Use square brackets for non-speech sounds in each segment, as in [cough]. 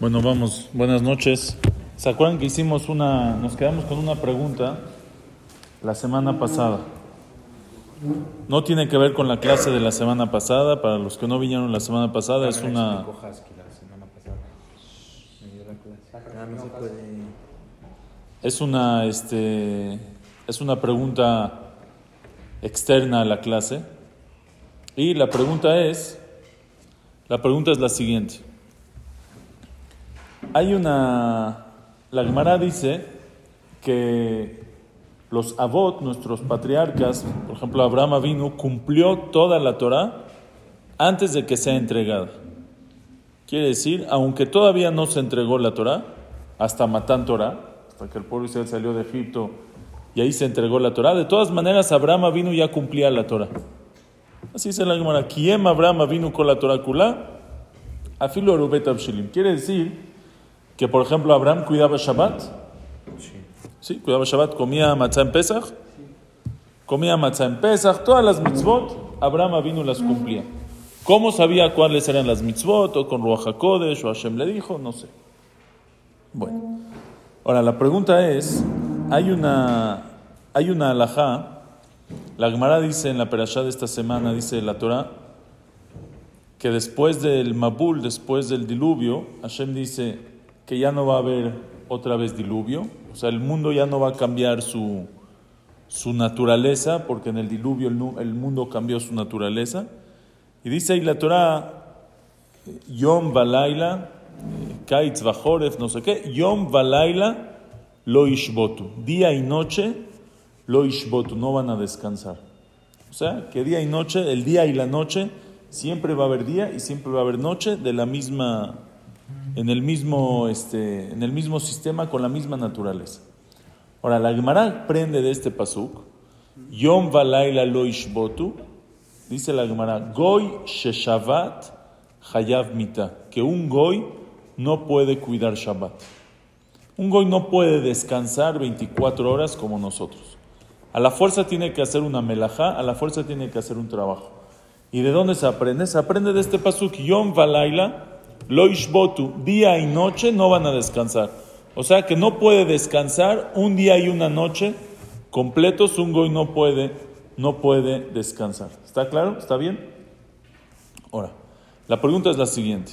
Bueno, vamos, buenas noches. ¿Se acuerdan que hicimos una, nos quedamos con una pregunta la semana pasada? No tiene que ver con la clase de la semana pasada, para los que no vinieron la semana pasada, es una... Es una, este, es una pregunta externa a la clase. Y la pregunta es, la pregunta es la siguiente. Hay una, la Gemara dice que los Avot, nuestros patriarcas, por ejemplo Abraham vino, cumplió toda la Torah antes de que sea entregada. Quiere decir, aunque todavía no se entregó la Torah, hasta Matán Torah, hasta que el pueblo Israel salió de Egipto y ahí se entregó la Torah, de todas maneras Abraham vino ya cumplía la Torah. Así se la Gemara, Abraham vino con la afilo. Quiere decir que, por ejemplo, Abraham cuidaba Shabbat. Sí. cuidaba Shabbat, comía matzah en Pesach. Comía matzah en Pesach, todas las mitzvot, Abraham vino las cumplía. ¿Cómo sabía cuáles eran las mitzvot? O con Ruach HaKodesh, o Hashem le dijo, no sé. Bueno, ahora la pregunta es, hay una, hay una alajá, la Gemara dice en la perashá de esta semana, dice la Torah, que después del Mabul, después del diluvio, Hashem dice, que ya no va a haber otra vez diluvio, o sea, el mundo ya no va a cambiar su, su naturaleza, porque en el diluvio el, mundo cambió su naturaleza. Y dice ahí la Torah, Yom Balaila, Kaitz Bajoref, no sé qué, Yom Balaila lo ishbotu, día y noche lo ishbotu, no van a descansar. O sea, que día y noche, el día y la noche, siempre va a haber día y siempre va a haber noche de la misma en el mismo, este, en el mismo sistema con la misma naturaleza. Ahora, la Gemara prende de este pasuk, Yom Valaila lo ishbotu, dice la Gemara, Goy Sheshavat Hayav Mita, que un Goy no puede cuidar Shabbat. Un Goy no puede descansar 24 horas como nosotros. A la fuerza tiene que hacer una melajá, a la fuerza tiene que hacer un trabajo. ¿Y de dónde se aprende? Se aprende de este pasuk, Yom Valaila Loishbotu, día y noche no van a descansar. O sea que no puede descansar un día y una noche completos, un goy no puede, no puede descansar. ¿Está claro? ¿Está bien? Ahora, la pregunta es la siguiente.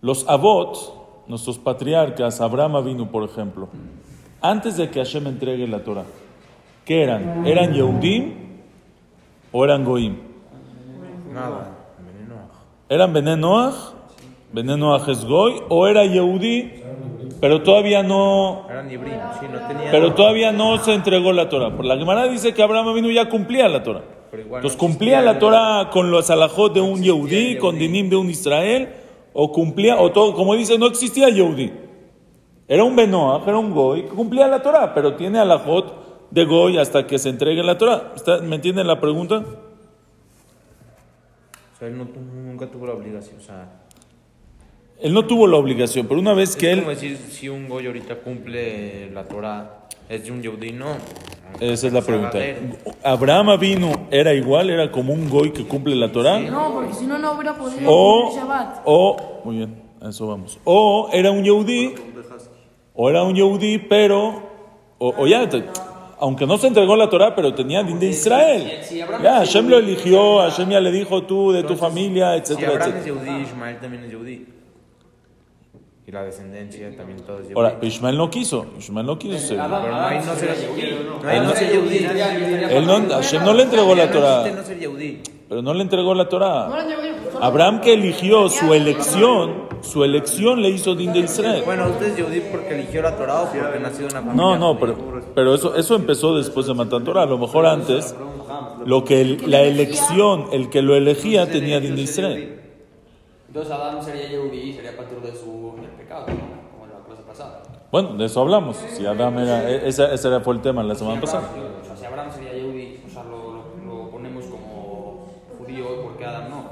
Los Abot, nuestros patriarcas, Abraham vino, por ejemplo, antes de que Hashem entregue la Torah, ¿qué eran? ¿Eran Yehudim o eran Goim? Nada. ¿Eran Benenoach? Veneno a Jesgoy, o era Yehudi, pero todavía no. Pero todavía no se entregó la Torah. Por la Gemara dice que Abraham vino ya cumplía la Torah. Entonces cumplía la Torah con los alajot de un Yehudi, con dinim de un Israel, o cumplía, o todo, como dice, no existía Yehudi. Era un Benoah, era un Goy, cumplía la Torah, pero tiene alajot de Goy hasta que se entregue la Torah. ¿Me entienden la pregunta? O sea, él nunca tuvo la obligación, o sea... Él no tuvo la obligación, pero una vez que él... Es como decir, si un goy ahorita cumple la Torah, ¿es de un yehudí? No. Esa es la pregunta. ¿Abraham vino era igual? ¿Era como un goy que cumple la Torah? No, porque si no, no hubiera podido o, Shabbat. O, muy bien, a eso vamos. O era un yehudí, o era un yehudí, pero... O, ya, aunque no se entregó la Torah, pero tenía din de Israel. ya, Hashem lo eligió, Hashem ya le dijo tú, de tu familia, etcétera, si Abraham es yehudí, Ismael también es yehudí y la descendencia también todo es Ahora, Ismael no quiso, Ismael no quiso ser. Pero no ser yehudí. Él no, Hashem no le entregó la Torah. Pero no le entregó la Torah. Abraham que eligió su elección, su elección le hizo din de Israel. Bueno, usted es yehudí porque eligió la Torah o porque nació en una familia. No, no, pero, pero eso, eso empezó después de matar Torah. A lo mejor antes, lo que la elección, el que lo elegía tenía din de Israel. Entonces Adán sería yehudí sería patrón de su como en la clase pasada. Bueno, de eso hablamos. Si Adam era, e, ese, ese fue el tema la semana pasada. O sea, si Abraham sería Yehudi, o sea, lo, lo, ponemos como judío, porque Adam no?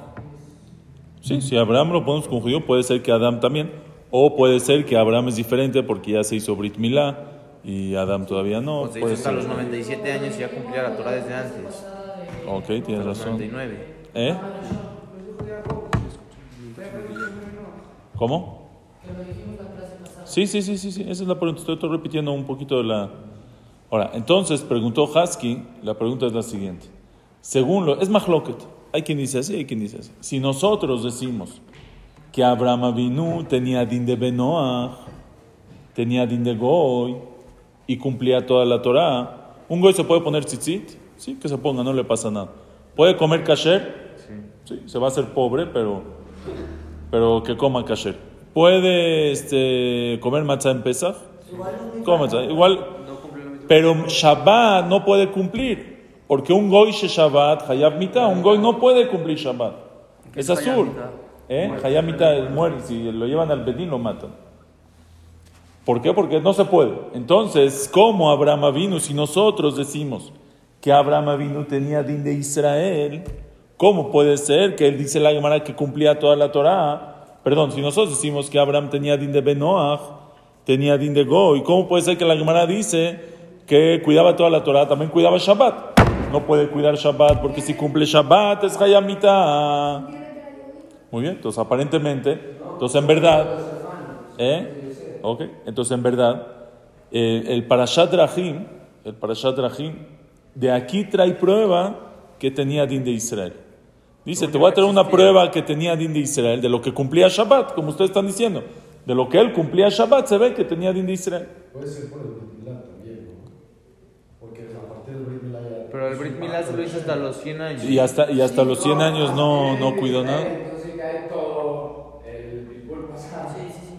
Sí, si Abraham lo ponemos como judío, puede ser que Adam también. O puede ser que Abraham es diferente porque ya se hizo Brit Milá y Adam todavía no. Pues puede hasta los 97 años y ya cumplía la Torah desde antes. Ok, tienes razón. 99. ¿Eh? ¿Cómo? Que lo dijimos la clase pasada. Sí, sí, sí, sí, sí, esa es la pregunta. Estoy, estoy repitiendo un poquito de la... Ahora, entonces preguntó Husky, la pregunta es la siguiente. Según lo... Es Mahloket. Hay quien dice así, hay quien dice así. Si nosotros decimos que Abraham Avinu tenía din de Benoach, tenía din de Goy y cumplía toda la Torah, ¿un Goy se puede poner tzitzit? Sí, que se ponga, no le pasa nada. ¿Puede comer kasher? Sí, se va a hacer pobre, pero, pero que coma kasher. ¿Puede este, comer matzah en Pesach? Come matzah. Igual, No pero Shabbat no puede cumplir. Porque un goy she Shabbat, Hayab Mita, un goy no puede cumplir Shabbat. ¿Qué Es azul. ¿Eh? Hayab Mita muere. Si lo llevan al Bedín, lo matan. ¿Por qué? Porque no se puede. Entonces, ¿cómo Abraham vino? Si nosotros decimos que Abraham vino tenía din de Israel, ¿cómo puede ser que él dice la Gemara que cumplía toda la Torah? Perdón, si nosotros decimos que Abraham tenía din de Benoach, tenía din de Goy, ¿cómo puede ser que la Gemara dice que cuidaba toda la Torah, también cuidaba Shabbat? No puede cuidar Shabbat porque si cumple Shabbat es Hayamita. Muy bien, entonces aparentemente, entonces en verdad, ¿eh? Ok, entonces en verdad, eh, el Parashat Rahim, el Parashat Rahim, de aquí trae prueba que tenía din de Israel. Dice, te voy a traer una prueba que tenía din de Israel, de lo que cumplía Shabbat, como ustedes están diciendo. De lo que él cumplía Shabbat, se ve que tenía din de Israel. Puede ser por el Brit Milá también, ¿no? Porque a partir del Brit Milá ya... Pero el Brit Milá se lo hizo hasta los 100 años. Y hasta, y hasta los 100 años no, no cuidó nada. Entonces cae todo el pasado. Sí, sí, sí.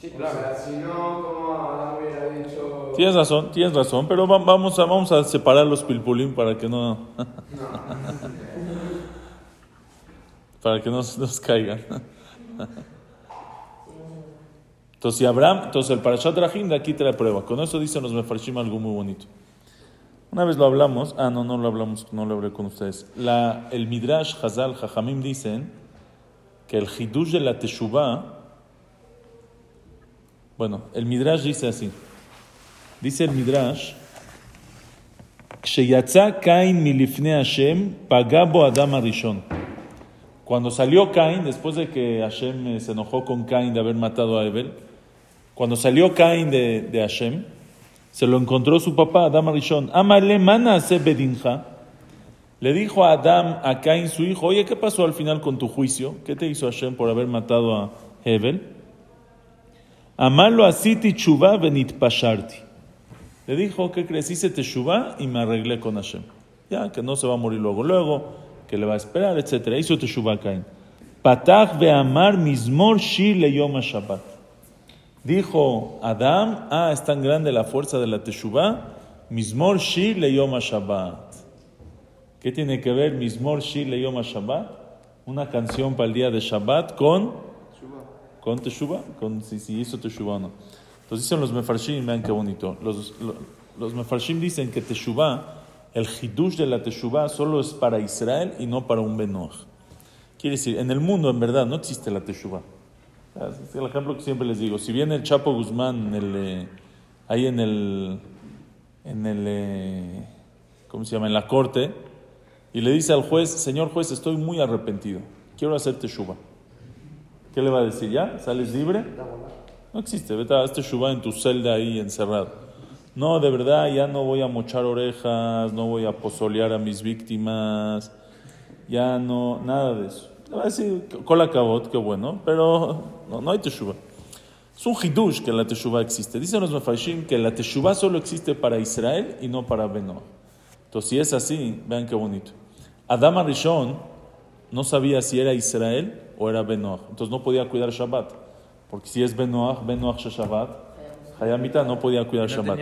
Sí, O claro. sea, si no, como hubiera dicho... Tienes razón, tienes razón, pero va- vamos a, vamos a separar los pilpulín para que no, para que no se nos caigan. Entonces, si Abraham, entonces el Parashat Rahim de aquí trae prueba. Con eso dicen los Mefarshim algo muy bonito. Una vez lo hablamos, ah, no, no lo hablamos, no lo hablé con ustedes. La, el Midrash Hazal, Jajamim dicen que el Hidush de la Teshuvah, bueno, el Midrash dice así. Dice el Midrash, כשיצא קין מלפני השם, פגע בו אדם הראשון. cuando salió Caín, después de que Hashem eh, se enojó con Caín de haber matado a Abel, cuando salió Caín de, de Hashem, se lo encontró su papá, Adam Arishon. Amale mana bedinja. Le dijo a Adam, a Caín, su hijo, oye, ¿qué pasó al final con tu juicio? ¿Qué te hizo Hashem por haber matado a Hebel? Amalo asiti chuva venit pasharti. Le dijo, ¿qué crees? Hice teshuva y me arreglé con Hashem. Ya, que no se va a morir luego, luego, que le va a esperar, etc. Hizo teshuva Caín. Patach ve'amar mizmor shir leyom Shabbat. Dijo Adam, ah, es tan grande la fuerza de la teshuva, mizmor shir leyom Shabbat. ¿Qué tiene que ver mizmor shir leyom Shabbat? Una canción para el día de Shabbat con con teshuva, con si, si hizo teshuva o no. Entonces dicen los mefarshim, vean qué bonito. Los, los, los mefarshim dicen que teshuva, el hidush de la teshuva solo es para Israel y no para un Benoach. Quiere decir, en el mundo en verdad no existe la teshuva. Es el ejemplo que siempre les digo. Si viene el Chapo Guzmán en el, eh, ahí en el, en el, eh, ¿cómo se llama? En la corte y le dice al juez, señor juez, estoy muy arrepentido, quiero hacer teshuva. ¿Qué le va a decir? ¿Ya? ¿Sales libre? No existe. Vete a este shubá en tu celda ahí encerrado. No, de verdad, ya no voy a mochar orejas, no voy a pozolear a mis víctimas, ya no, nada de eso. Le va a decir, cola cabot, qué bueno, pero no, hay teshuva. Es un hidush que la teshuva existe. Dicen los mefashim que la teshuva solo existe para Israel y no para Benoah. Entonces, si es así, vean qué bonito. Adam Arishon no sabía si era Israel o era Benoach. Entonces no podía cuidar Shabbat. Porque si es Benoach, Benoach Shabbat, Hayamita no podía cuidar No Shabbat.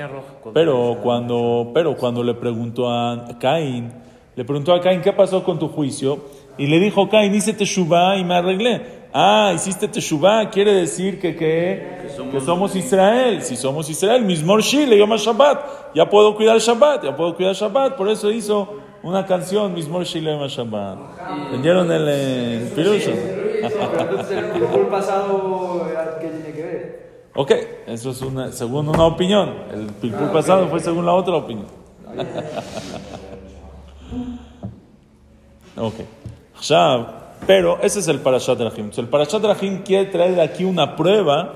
Pero cuando, pero cuando le preguntó a Caín, le preguntó a Caín, ¿qué pasó con tu juicio? Y le dijo, Caín, hice Teshuvah y me arreglé. Ah, hiciste Teshuvah, quiere decir que, que, que somos, Israel. Si somos Israel, mismor Shi, le llama Shabbat. Ya puedo cuidar Shabbat, ya puedo cuidar Shabbat. Por eso hizo una canción, mismor Shi, le llama Shabbat. ¿Entendieron el, eh, el [laughs] el fútbol pasado, ¿qué tiene que ver? Ok, eso es una, según una opinión. El pilpul ah, pasado fue según la otra opinión. [laughs] ok. Pero ese es el Parashat Rahim. El Parashat Rahim quiere traer aquí una prueba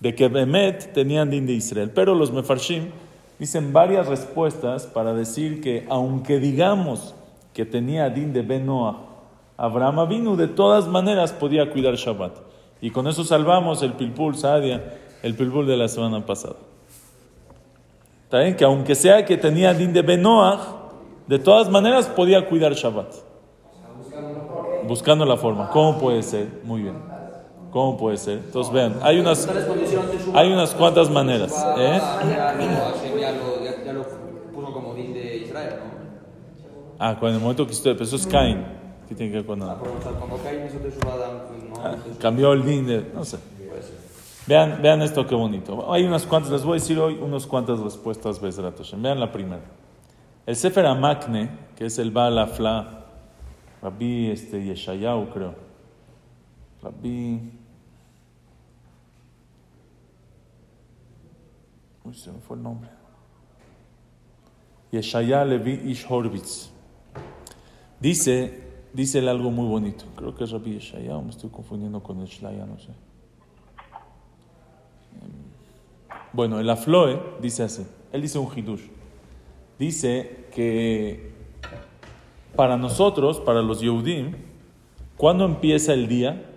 de que Bemet tenían din de Israel. Pero los Mefarshim dicen varias respuestas para decir que, aunque digamos que tenía din de Benoah, Abraham Avinu de todas maneras podía cuidar Shabbat. Y con eso salvamos el Pilpul Sadia, el Pilpul de la semana pasada. Está bien que aunque sea que tenía din de Ben Noah, de todas maneras podía cuidar Shabbat. Buscando la forma. ¿Cómo puede ser? Muy bien. ¿Cómo puede ser? Entonces vean, hay unas, hay unas cuantas maneras. ¿eh? Ah, con el momento que usted, pero eso es Cain. ¿Qué tiene que ver con nada? Cambió el din de, no sé. Vean, vean esto qué bonito. Hay unas cuantas, les voy a decir hoy unas cuantas respuestas Bezrat. Vean la primera. El Sefer Amakne, que es el Baal Afla, Rabbi este, Yeshayahu, creo. Rabbi. Uy, se me fue el nombre. Yeshaya Levi Ish Horvitz. Dice, dice él algo muy bonito. Creo que es Rabbi Yeshaya, o me estoy confundiendo con el Shlaya, no sé. Bueno, el Afloe dice así. Él dice un hidush. Dice que para nosotros, para los Yehudim, ¿cuándo empieza el día?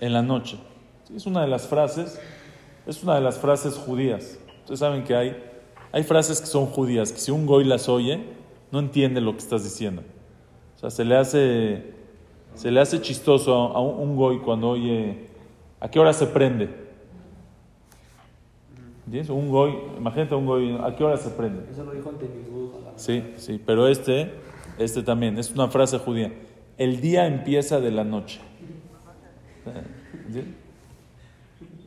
En la noche. Es una de las frases, es una de las frases judías. Ustedes saben que hay, hay frases que son judías, que si un goy las oye, no entiende lo que estás diciendo. O sea, se le hace, se le hace chistoso a un, un goy cuando oye, ¿a qué hora se prende? ¿Entiendes? Un goy, imagínate un goy, ¿a qué hora se prende? Eso lo dijo ante. Sí, sí, pero este, este también, es una frase judía. El día empieza de la noche. ¿Sí?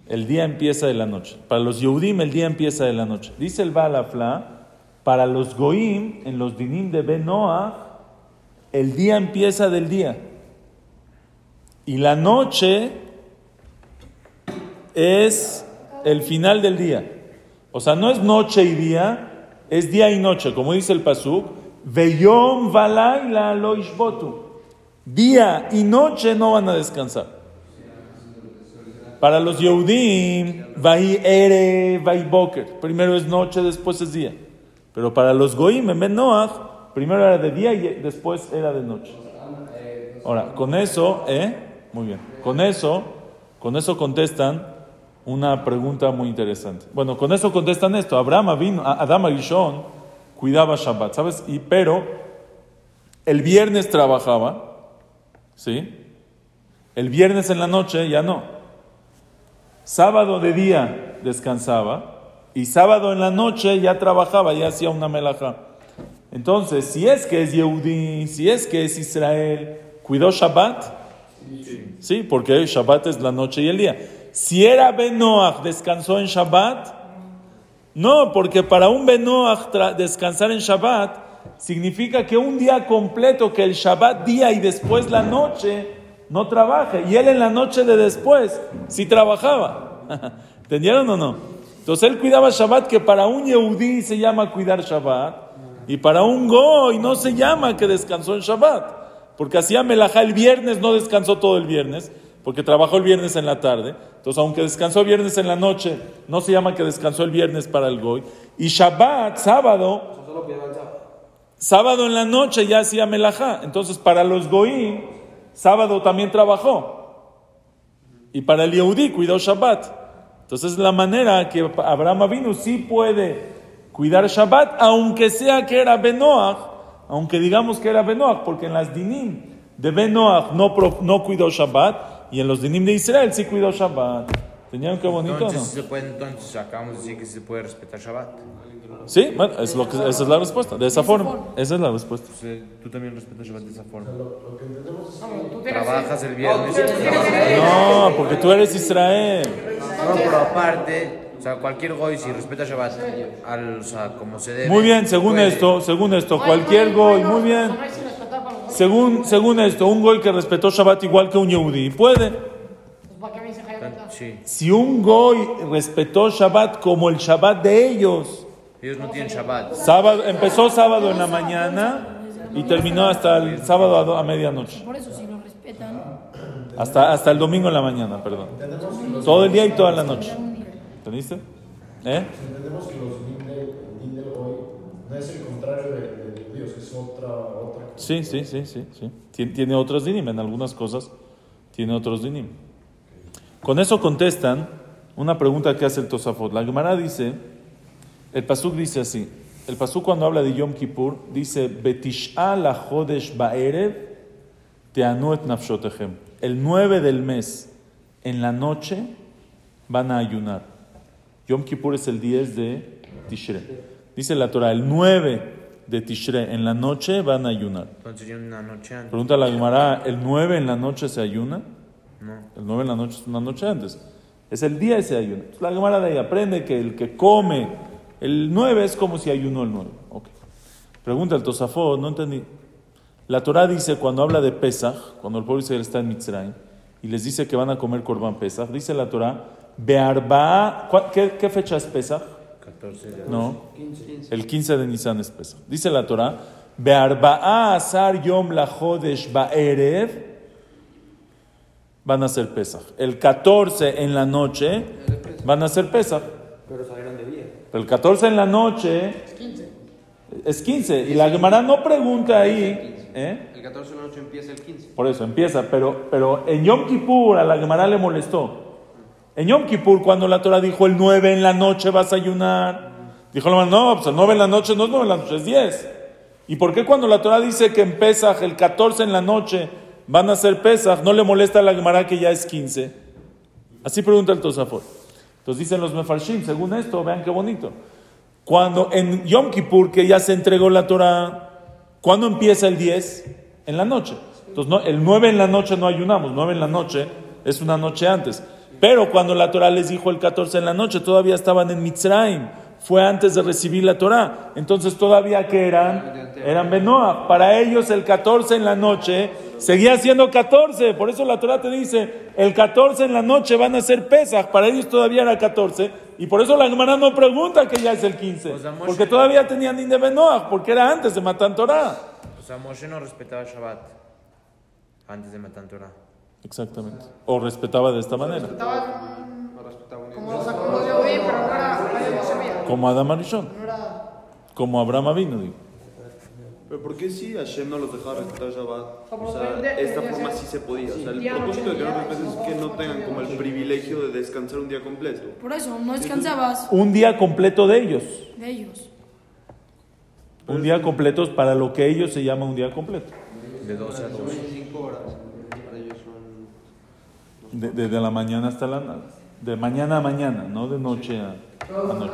El día empieza de la noche. Para los Yehudim el día empieza de la noche. Dice el Baal Afla, para los Goim, en los dinim de Benoah, el día empieza del día. Y la noche es el final del día. O sea, no es noche y día, es día y noche, como dice el Pasuk. Veyom valaila lo. Día y noche no van a descansar. Para los Yehudim, vai ere, vai boker. Primero es noche, después es día. Pero para los Goim, en primero era de día y después era de noche. Ahora, con eso, ¿eh? Muy bien. Con eso, con eso contestan una pregunta muy interesante. Bueno, con eso contestan esto. Abraham vino, Adam cuidaba Shabbat, ¿sabes? Y, pero el viernes trabajaba, ¿sí? El viernes en la noche ya no. Sábado de día descansaba y sábado en la noche ya trabajaba, ya hacía una melaja. Entonces, si es que es Yehudi, si es que es Israel, ¿cuidó Shabbat? Sí, porque Shabbat es la noche y el día. Si era Benoach, ¿descansó en Shabbat? No, porque para un Benoach descansar en Shabbat significa que un día completo, que el Shabbat día y después la noche, no trabaje. Y él en la noche de después sí trabajaba. [laughs] ¿Entendieron o no? Entonces él cuidaba Shabbat, que para un Yehudí se llama cuidar Shabbat, y para un Goy no se llama que descansó en Shabbat. Porque hacía melajá el viernes, no descansó todo el viernes, porque trabajó el viernes en la tarde. Entonces, aunque descansó viernes en la noche, no se llama que descansó el viernes para el Goy. Y Shabbat, sábado, sábado. en la noche ya hacía melajá. Entonces, para los Goim, sábado también trabajó. Y para el Yehudí cuidó Shabbat. Entonces, la manera que Abraham vino sí puede cuidar Shabbat, aunque sea que era Benoach, aunque digamos que era Benoach, porque en las dinim de Benoach no, no cuidó Shabbat, y en los dinim de Israel sí cuidó Shabbat. ¿Tenían qué bonito Entonces, no? se puede, entonces acabamos de decir que se puede respetar Shabbat. Sí, bueno, es lo que, esa es la respuesta, de esa forma. Esa es la respuesta. Entonces, tú también respetas Shabbat de esa forma. Trabajas el viernes. No, porque tú eres Israel. No, pero aparte, o sea, cualquier goy si respeta Shabbat, al, o sea, como se debe. Muy bien, según puede. esto, según esto, cualquier goy, muy bien. Según, según esto, un goy que respetó Shabbat igual que un Yehudi, puede. Pues. Sí, Si un goy respetó Shabbat como el Shabbat de ellos, ellos no tienen Shabbat. sábado, empezó sábado en la mañana y terminó hasta el sábado a, a medianoche. Por eso, si lo respetan, Hasta, hasta el domingo en la mañana, perdón. Todo el día y toda la noche. ¿Entendiste? ¿Eh? Entendemos que los din del, el din del hoy no es el contrario de, de judíos, es otra, otra cosa. Sí, sí, sí, sí. sí. Tien- Tiene otros dinim, en algunas cosas tiene otros dinim. Con eso contestan una pregunta que hace el Tosafot. La Gemara dice, el Pasuk dice así, el Pasuk cuando habla de Yom Kippur dice, Betish'a la Jodesh Ba'erev te'anu et nafshotechem. El 9 del mes, en la noche, van a ayunar. Yom Kippur es el 10 de Tishre. Dice la Torah, el 9 de Tishre, en la noche van a ayunar. Entonces una noche antes. Pregunta la Gemara, ¿el 9 en la noche se ayuna? No. El 9 en la noche es una noche antes. Es el día ese ayuno. Entonces, la Gemara de ahí aprende que el que come el 9 es como si ayunó el 9. Ok. Pregunta el Tosafot, no entendí. La Torah dice cuando habla de Pesach, cuando el pueblo Israel está en Mitzrayim, y les dice que van a comer Corban Pesach, dice la Torah, Bearba, ¿qué, ¿qué fecha es Pesach? 14 de No. El 15 de Nisan es Pesach. Dice la Torah, Bearba'a asar yom la chodesh ba'erev, van a ser Pesach. El 14 en la noche van a ser Pesach. Pero salieron de día. Pero el 14 en la noche es 15. Y la Gemara no pregunta ahí, ¿eh? El 14 de la noche empieza el 15. Por eso empieza, pero, pero en Yom Kippur a la Gemara le molestó. En Yom Kippur, cuando la Torah dijo el 9 en la noche vas a ayunar, dijo Gemara, no, pues el 9 en la noche no es 9 en la noche, es 10. ¿Y por qué cuando la Torah dice que en Pesach el 14 en la noche van a ser Pesach, no le molesta a la Gemara que ya es 15? Así pregunta el Tosafot. Entonces dicen los Mefarshim, según esto, vean qué bonito. Cuando en Yom Kippur, que ya se entregó la Torah, ¿cuándo empieza el 10? En la noche. Entonces, no, el 9 en la noche no ayunamos, 9 en la noche es una noche antes. Pero cuando la Torah les dijo el 14 en la noche, todavía estaban en Mitzrayim. Fue antes de recibir la Torah. Entonces, todavía que eran, eran Benoah. Para ellos, el 14 en la noche seguía siendo 14. Por eso la Torah te dice, el 14 en la noche van a ser Pesach. Para ellos todavía era 14. Y por eso la Gemara no pregunta que ya es el 15. Pues, Moshe- Porque todavía tenían ni de Benoah, porque era antes de Matan Torah. O sea, Moshe no respetaba Shabbat antes de Matan Torah. Exactamente. O respetaba de esta manera. Respetaba un como los acuerdos de Odín, pero no era. Como Adam Arishon. No era. Como Abraham vino, digo. Pero ¿por qué si Hashem no los dejaba respetar Shabbat? O sea, esta forma sí se podía. O sea, el propósito de que no día, respeten es que no tengan como el privilegio de descansar un día completo. por eso, no descansabas Un día completo de ellos. de ellos. Un día completo es para lo que ellos se llama un día completo. De 12 a 12. 25 horas. De- Desde la mañana hasta la De mañana a mañana, no de noche a, a noche.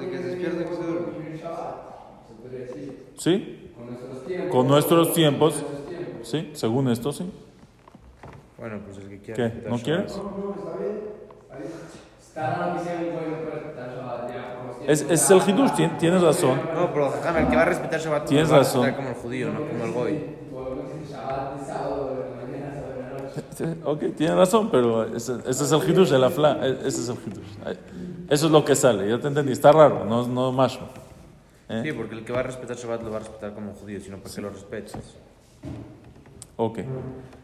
De que se despierta que se duerme. ¿Sí? Con nuestros tiempos. Sí, según esto, sí. Bueno, pues el que quiera. ¿Qué? ¿No quieres? No Es, es el Hidush, tien- tienes razón. No, pero el que va a respetar Shabbat Tienes lo va a razón. como el judío, no como el goy. Ok, tienes razón, pero ese, ese es el Hidush de la fla. e- Ese es el Hidush. Eso es lo que sale, ya te entendí. Está raro, no, no macho. ¿Eh? Sí, porque el que va a respetar Shabbat lo va a respetar como judío, sino para que lo respetes. Ok.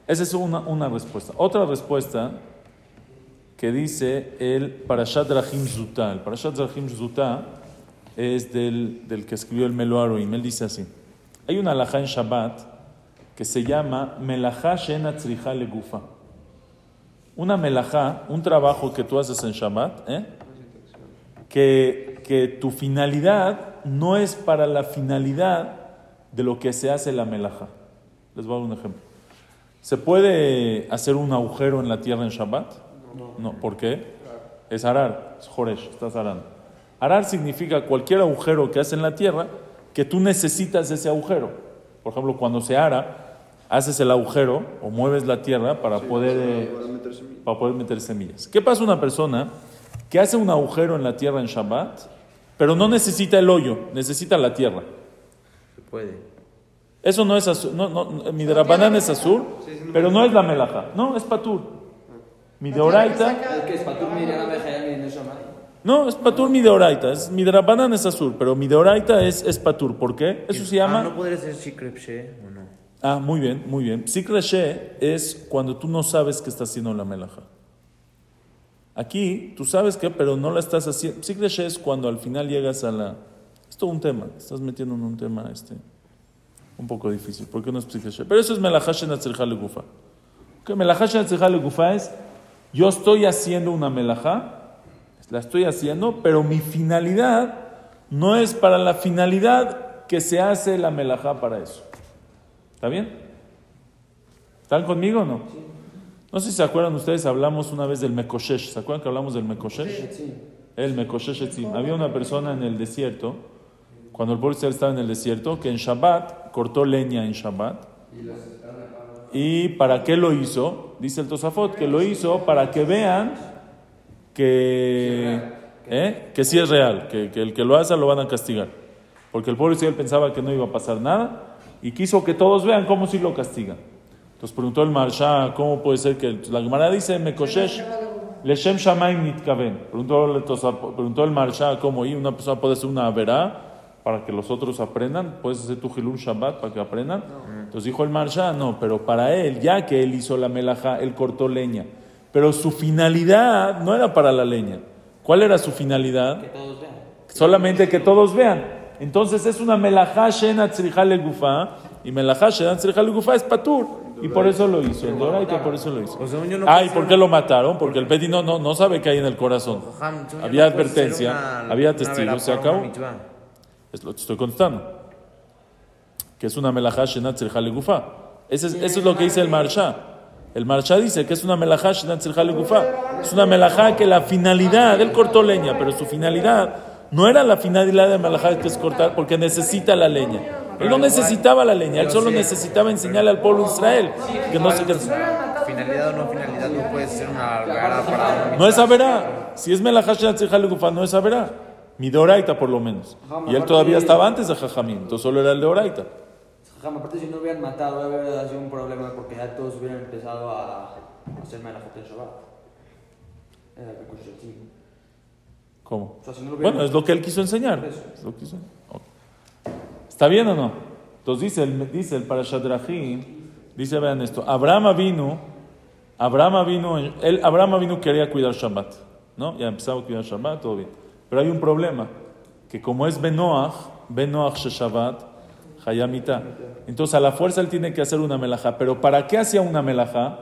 Esa es una, una respuesta. Otra respuesta que dice el Parashat Rahim Zutá. El Parashat Rahim Zutá es del, del que escribió el Melo Aroim. Él dice así. Hay una alajá en Shabbat que se llama Melajá Shena Tzricha Legufa. Una melajá, un trabajo que tú haces en Shabbat, ¿eh? que, que tu finalidad no es para la finalidad de lo que se hace la melajá. Les voy a dar un ejemplo. ¿Se puede hacer un agujero en la tierra en Shabbat? No. ¿Por qué? Es arar, es joresh, estás arando. Arar significa cualquier agujero que haces en la tierra que tú necesitas ese agujero. Por ejemplo, cuando se ara, haces el agujero o mueves la tierra para poder... eh, Para meter semillas. para poder meter semillas. ¿Qué pasa una persona que hace un agujero en la tierra en Shabbat, pero no necesita el hoyo, necesita la tierra? Se puede. Eso no es azul, no, no, mi es azul, pero no es la melaja, no, es patur. Mi de oraita, no es patur mi deoraita. Es, mi drabanan es azul, pero mi deoraita es, es patur. ¿Por qué? Eso se llama. Ah, ¿No podría ser shikrepshe o no? Ah, muy bien, muy bien. Psikreshe es cuando tú no sabes que estás haciendo la melaja. Aquí tú sabes que, pero no la estás haciendo. Psikreshe es cuando al final llegas a la. Es todo un tema. te Estás metiendo en un tema este, un poco difícil. ¿Por qué no es Psikreshe? Pero eso es melajashen atzirja legufa. Que atzirja legufa es. Yo estoy haciendo una melajá, la estoy haciendo, pero mi finalidad no es para la finalidad que se hace la melajá para eso. ¿Está bien? ¿Están conmigo o no? No sé si se acuerdan ustedes, hablamos una vez del Mekoshesh. ¿Se acuerdan que hablamos del Mekoshesh? El Mekoshesh Etzim. Había una persona en el desierto, cuando el pueblo estaba en el desierto, que en Shabbat cortó leña en Shabbat. ¿Y para qué lo hizo? Dice el Tosafot, que lo hizo para que vean que, ¿eh? que sí es real, que, que el que lo hace lo van a castigar. Porque el pueblo Israel pensaba que no iba a pasar nada y quiso que todos vean cómo sí lo castigan. Entonces preguntó el Marsha, ¿cómo puede ser que la Gemara dice Mekoshesh Leshem Shamaim Nitkaven? Preguntó, preguntó el Marsha, ¿cómo? ¿Y una persona puede hacer una verá para que los otros aprendan? ¿Puedes hacer tu Hilul Shabbat para que aprendan? Entonces dijo el Marsha, no, pero para él, ya que él hizo la melaja, él cortó leña. Pero su finalidad no era para la leña. ¿Cuál era su finalidad? Que todos vean. Solamente que todos vean. Entonces es una melajá shena tzriha gufa y melajá shena tzriha gufa es patur. Y por eso lo hizo. En Doraita por eso lo hizo. Ah, ¿y por qué lo mataron? Porque el Peti no, no, no sabe qué hay en el corazón. Había advertencia, había testigos, se acabó. Es lo que estoy contestando. Que es una melajá shena tzriha gufa. Eso es, eso es lo que dice el Marsha. El Marsha dice que es una melajá shena tzriha gufa. Es una melajá que la finalidad, él cortó leña, pero su finalidad no era la finalidad de melajá que es cortar porque necesita la leña. Él no necesitaba la leña, él solo necesitaba enseñarle al pueblo de Israel que no se que- Finalidad o no finalidad, no puede ser una verá para. No es Averá. Si es melajá no es Averá. Mi de Oraita, por lo menos. Y él todavía estaba antes de Jajamín, entonces solo era el de Oraita. Jajam, aparte si no hubieran matado, hubiera sido un problema porque ya todos hubieran empezado a hacer melajot en Shabbat. Era el. ¿Cómo? O sea, si no Bueno, es lo que él quiso enseñar. Es lo que quiso- ok. ¿Está bien o no? Entonces dice el, dice el Parashadrachim, dice, vean esto, Abraham vino, Abraham vino, él, Abraham vino quería cuidar Shabbat, ¿no? Ya empezaba a cuidar Shabbat, todo bien. Pero hay un problema, que como es Benoach, Benoach Shabbat, Hayamita, entonces a la fuerza él tiene que hacer una melajá. Pero ¿para qué hacía una melajá?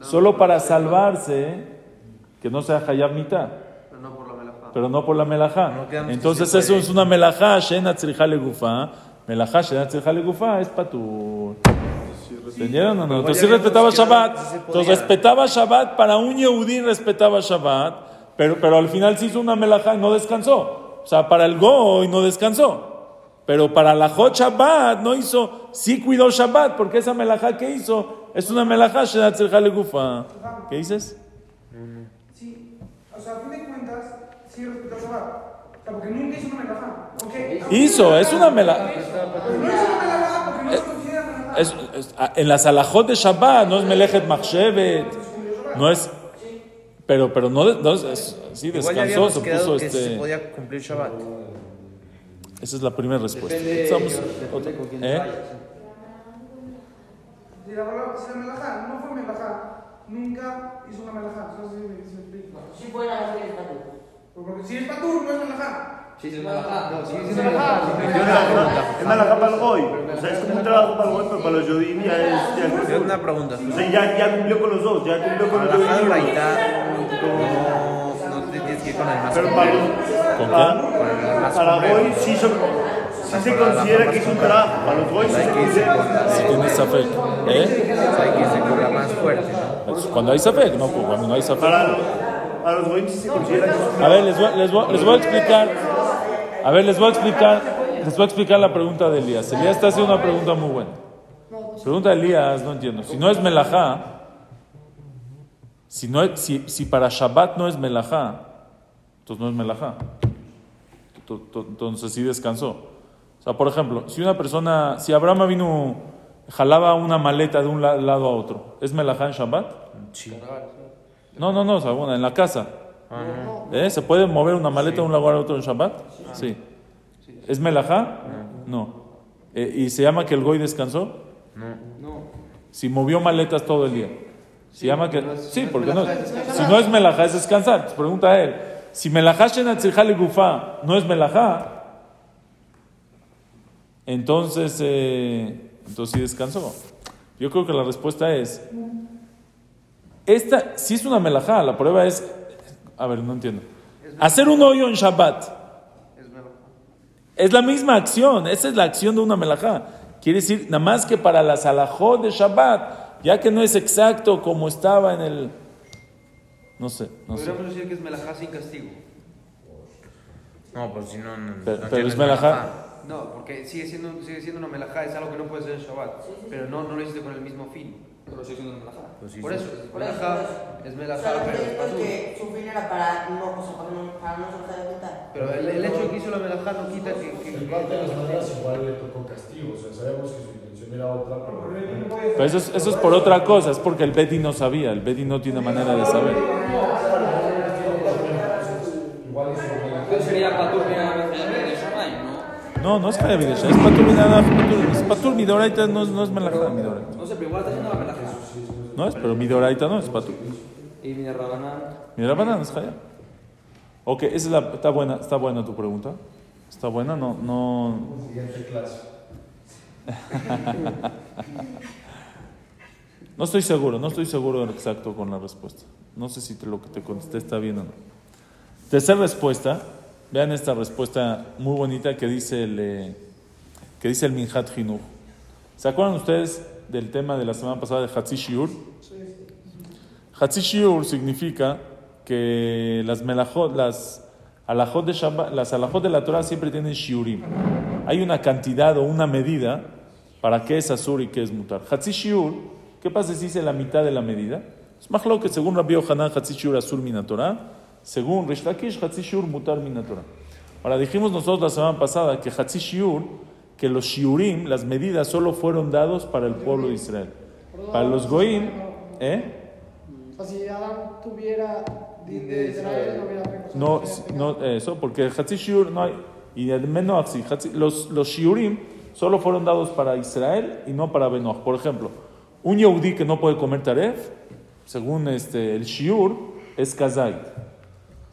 Solo para salvarse, que no sea Hayamita Pero no por la melajá. no Entonces eso es una melajá, shena tzriha legufa. Melajá, shena tzriha legufa es patur. ¿Entendieron o no? Entonces sí respetaba Shabbat. Entonces respetaba Shabbat, para un Yehudí respetaba Shabbat, pero, pero al final se hizo una melajá y no descansó. O sea, para el Goy no descansó. Pero para la Hot Shabbat no hizo, sí cuidó Shabbat, porque esa melajá que hizo es una melajá shena tzriha legufa. ¿Qué dices? Sí, o sea, a fin de cuentas, sí respetó Shabbat. O sea, porque nunca hizo una melajá. Aunque, Hizo, es una melajá. no hizo una melajá porque no se considera melajá. Es- es- en las alajot de Shabbat no es Melechet Machshevet, no es. Pero, pero no, no es, es- sí descansó, se puso que sí se este. podía cumplir Shabbat. Esa es la primera respuesta. Depende, Estamos- depende otra- con quién ¿eh? vayas. Si la, verdad- si la melajá no fue melajá, nunca hizo una melajá. Sí. Porque si es patur, no es melajá. Sí, es. No, sí, Es. Es melajá para el goy. O sea, es como un trabajo para el goy, pero para los yodim ya es. Ya, Tengo una pregunta. o sea, ya, ya cumplió con los dos, ya cumplió con los de yodim. Braitá, no, no te tienes que ir con el más Pero para los. ¿Con Para, goy sí, son, sí se considera que es un trabajo. Para los goy sí Hay se que irse Si tienes Safek, ¿eh? Hay que irse con la más fuerte. Pues Cuando hay Safek, no, pues cuando no hay Safek. Para los, sí se considera A ver, les voy, les, voy, les voy a explicar. A ver, les voy a explicar. Les voy a explicar la pregunta de Elías. Elías está haciendo una pregunta muy buena. Pregunta de Elías, no entiendo. Si no es melajá, si, no es- si, si para Shabbat no es melajá, entonces no es melajá. To- to- Entonces sí descansó. O sea, por ejemplo, si una persona, si Abraham vino, jalaba una maleta de un la- lado a otro, ¿es melajá en Shabbat? Sí. No, no, no, bueno, en la casa. Ah, no. ¿Eh? ¿Se puede mover una maleta de un lugar a otro en Shabbat? Sí. ¿Es melajá? No. Eh, ¿Y se llama que el goy descansó? No. No. Si movió maletas todo el día. Se llama que... no es- Sí, no porque no... melajá, descansar. Si no es melajá, es descansar. Pues pregunta a él. Si melajá shenatzirjali gufa no es melajá, entonces, eh, entonces sí descansó. Yo creo que la respuesta es... Esta, si es una melajá, la prueba es... A ver, no entiendo. Hacer un hoyo en Shabbat. Es la misma acción, esa es la acción de una melajá. Quiere decir, nada más que para las alajot de Shabbat, ya que no es exacto como estaba en el... No sé, no sé. Podríamos decir que es melajá sin castigo. No, pues si no. no Pero- no pero es melajá. No, porque sigue siendo, sigue siendo una melajá, es algo que no puede ser en Shabbat. Pero no, no lo hiciste con el mismo fin. Pero sigue siendo una melajá. Pues sí, por sí. eso, es Por melajá, eso. es O melajá, sea, pero es es patur. porque su fin era para no, o sea, para no, para no soltar de cuenta. Pero el, el hecho de que hizo la melajá no quita que... que, En parte de las maneras igual le tocó castigo, o sea, sabemos que su intención era otra, pero... Pero eso es, eso es por otra cosa, es porque el Betty no sabía, el Betty no tiene manera de saber. Sería patur ¿no? No, no es Jayavidesha, es Patur Midana, Patur- es Patur Midoraita, no, es- no es Melajá, Midoraita. No sé, pero igual está haciendo la. No es, pero Midoraita no es Patur. Y mi Rabanán. Midoraita es Jaya. Ok, esa es la, está, buena, está buena tu pregunta. Está buena, no, no, Siguiente clase. [laughs] No estoy seguro, no estoy seguro exacto con la respuesta. No sé si te- lo que te contesté está bien o no. Tercera respuesta, vean esta respuesta muy bonita que dice el, eh, que dice el Minhat. ¿Se acuerdan ustedes del tema de la semana pasada de Hatzi Shiur? Hatzi Shiur significa que las melajot, las alajot de Shabbat- las alajot de la Torah siempre tienen shiurim. Hay una cantidad o una medida para qué es asur y qué es mutar. Hatzi Shiur, ¿qué pasa si dice la mitad de la medida? Es más claro que según Rabbi Yohanan, Hatzi Shiur asur mina Torah, según Rish Lakish, Hatzi Shiur mutar mina Torah. Ahora dijimos nosotros la semana pasada que Hatzi Shiur, que los shiurim, las medidas solo fueron dados para el pueblo de Israel. Para los goim, ¿eh? O sea, si Adán tuviera de Israel, no hubiera. No, no eso, porque Hatzi Shiur no hay, y el Hatzi- los, los Shiurim solo fueron dados para Israel y no para Benoach. Por ejemplo, un Yehudi que no puede comer Taref, según este, el Shiur, es Kazait.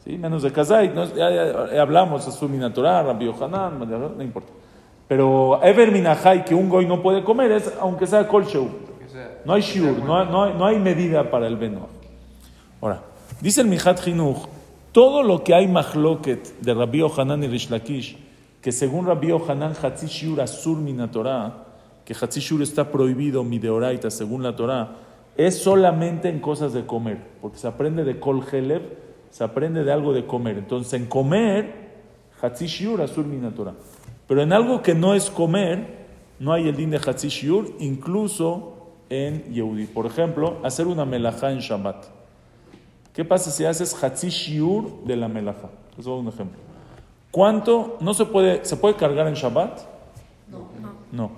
¿Sí? Menos de Kazait, ¿no? ya, ya- ya hablamos, es su Minatorah, Rabbi Yohanan, no importa. Pero Ever Minahai, que un Goy no puede comer, es aunque sea Kol Sheu. No hay Shiur, no hay, no no hay medida para el Benoach. Ahora, dice el Mijat Hinuch, todo lo que hay mahloket de Rabbi Yohanan y Rish Lakish, que según Rabbi Yohanan, Hatzi Shiur Asur Mina Torah, que Hatzi Shiur está prohibido Mideoraita según la Torah, es solamente en cosas de comer, porque se aprende de Kol Helev, se aprende de algo de comer. Entonces, en comer, Hatzi Shiur Asur Mina Torah. Pero en algo que no es comer, no hay el din de Hatzi Shiur, incluso en Yehudi. Por ejemplo, hacer una melajá en Shabbat. ¿Qué pasa si haces Hatzi Shiur de la melajá? Eso es un ejemplo. ¿Cuánto? ¿No se puede, se puede cargar en Shabbat? No.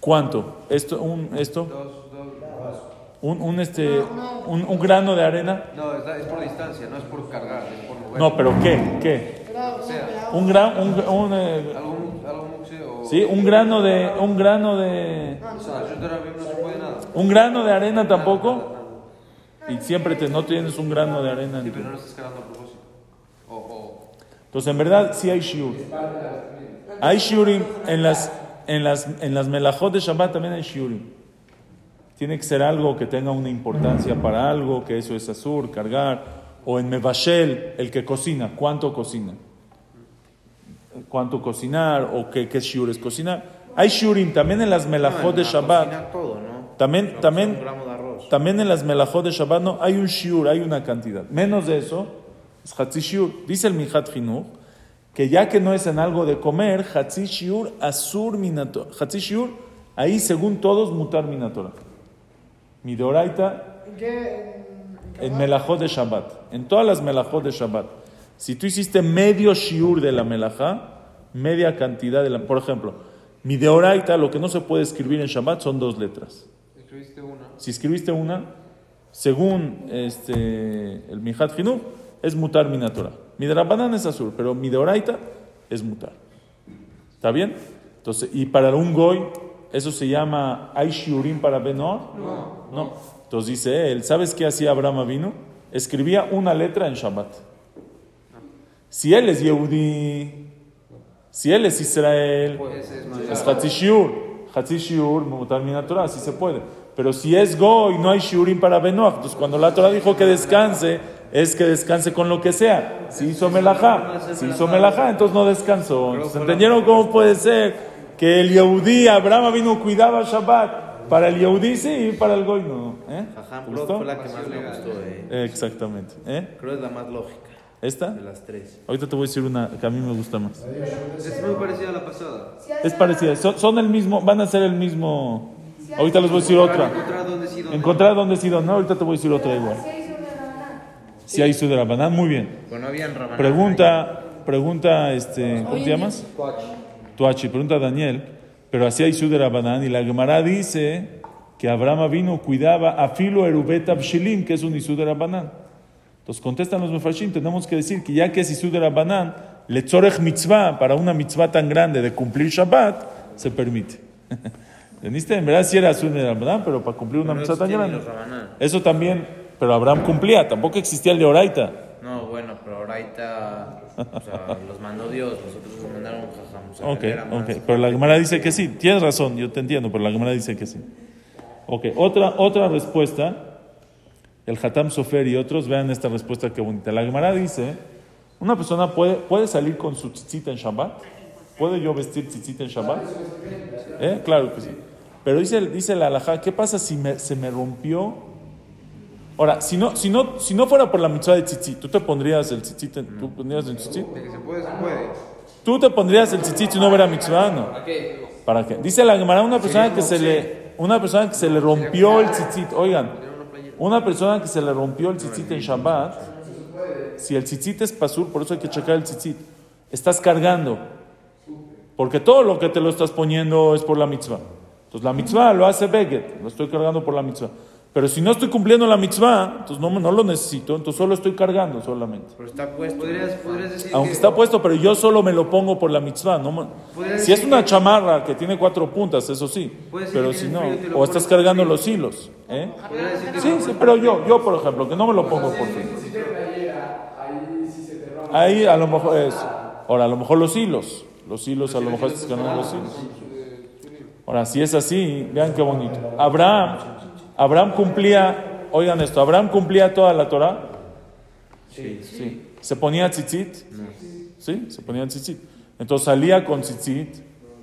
¿Cuánto? Esto, un, esto, Dos, dos. un, un, este, un, un grano de arena. No, es, por distancia, no es por cargar, es por mover. No, pero ¿qué? ¿Qué? O sea, Un gran, un, un, eh, algo, algo muxe o... sí, un grano de, un grano de, un grano de arena tampoco. Y siempre te, no tienes un grano de arena. en tu-. Entonces, en verdad, sí hay shiur. Hay shiurim en las, en las, en las melajot de Shabbat también hay shiurim. Tiene que ser algo que tenga una importancia para algo, que eso es azur, cargar. O en Mevashel, el que cocina, ¿cuánto cocina? ¿Cuánto cocinar? ¿O qué, qué shiur es cocinar? Hay shiurim también en las melajot de Shabbat. Cocinar todo, ¿no? También, también, también en las melajot de Shabbat no, hay un shiur, hay una cantidad. Menos de eso, es hatzi shiur. Dice el Mijat Hinuch que ya que no es en algo de comer, hatzi shiur asur minator. Hatzi shiur, ahí según todos mutar minatora. Midoraita ¿En qué? En, en melajot de Shabbat. En todas las melajot de Shabbat. Si tú hiciste medio shiur de la melajá, media cantidad de la. Por ejemplo, mi deoraita, lo que no se puede escribir en Shabbat son dos letras. Escribiste una. Si escribiste una, según este, el Mijat Hinu, es mutar. Mi de Rabbanán es azul, pero mi de Oraita es mutar. ¿Está bien? Entonces, y para un goy, ¿eso se llama hay shiurim para Benor? No. No. Entonces dice él, ¿sabes qué hacía Abraham vino? Escribía una letra en Shabbat. Si él es Yehudi, si él es Israel, es Hatzi Shiur. Hatzi Shiur, mutar minatora, así se puede. Pero si es Goy, no hay Shiurim para Benoach. Entonces, cuando la Torah dijo que descanse, es que descanse con lo que sea. Si hizo melajá, si hizo melajá, entonces no descansó. Entonces, ¿entendieron cómo puede ser que el Yehudí, Abraham vino cuidaba Shabbat? Para el Yehudí sí, y para el Goy no. ¿Eh? Fue la que más me gustó. Eh. Exactamente. ¿Eh? Creo que es la más lógica ¿Esta? de las tres. Ahorita te voy a decir una que a mí me gusta más. Es muy parecida a la pasada. Es parecida, son, son el mismo, van a ser el mismo. Ahorita les voy a decir otra. Encontrar dónde sí, dónde Encontrar dónde sí, dónde no. Ahorita te voy a decir otra igual. Si hay su de Rabanán, muy bien. Pues no habían rabanán. Pregunta, pregunta, este, ¿cómo te llamas? Tuachi, pregunta Daniel, pero así hay su de Rabanán y la Gemara dice que Abraham vino cuidaba a filo erubet abshilim, que es un isú de Rabanán. Entonces contestan los mefashim, tenemos que decir que ya que es isú de Rabanán, le tzorech mitzvah, para una mitzvah tan grande de cumplir Shabbat, se permite. [laughs] ¿Entendiste? En verdad sí era isú de pero para cumplir una mitzvah tan grande. Eso también, pero Abraham cumplía, tampoco existía el de Oraita. No, bueno, pero ahorita o sea, los mandó Dios, nosotros los mandaron jajam. O sea, Ok, más- ok. Pero la Gemara dice que sí. Tienes razón, yo te entiendo, pero la Gemara dice que sí. Ok, otra, otra respuesta. El Hatam Sofer y otros, vean esta respuesta que bonita. La Gemara dice, una persona puede, puede salir con su tzitzit en Shabbat. ¿Puede yo vestir tzitzit en Shabbat? ¿Eh? Claro que sí. Pero dice, dice la alajá, ¿qué pasa si me- se me rompió? Ahora, si no, si, no, si no fuera por la mitzvah de tzitzit, ¿tú te pondrías el tzitzit en, ¿tú pondrías el tzitzit? De que se puede, se puede. ¿Tú te pondrías el tzitzit si no hubiera mitzvah? No. ¿Para qué? ¿Para qué? Dice la Gemara, una persona que se le, una persona que se le rompió el tzitzit, oigan, una persona que se le rompió el tzitzit en Shabbat, si el tzitzit es pasur, por eso hay que checar el tzitzit, estás cargando, porque todo lo que te lo estás poniendo es por la mitzvah. Entonces la mitzvah lo hace Beget, lo estoy cargando por la mitzvah. Pero si no estoy cumpliendo la mitzvah, entonces no, no lo necesito, entonces solo estoy cargando solamente. Pero está puesto. Podrías, podrías decir Aunque que está puesto, pero yo solo me lo pongo por la mitzvah. No si es una que- chamarra que tiene cuatro puntas, eso sí. Pero si no, o estás cargando los hilos. ¿eh? podrías decir que Sí, sí, pero yo, yo por ejemplo, que no me lo pongo por rompe. Ahí a lo mejor es. Ahora, a lo mejor los hilos. Los hilos, a lo mejor estás cargando los hilos. Ahora, si es así, vean qué bonito. Abraham, Abraham cumplía, oigan esto, Abraham cumplía toda la Torah. Sí. Sí. ¿Se ponía tzitzit? Sí, se ponía tzitzit. Entonces salía con tzitzit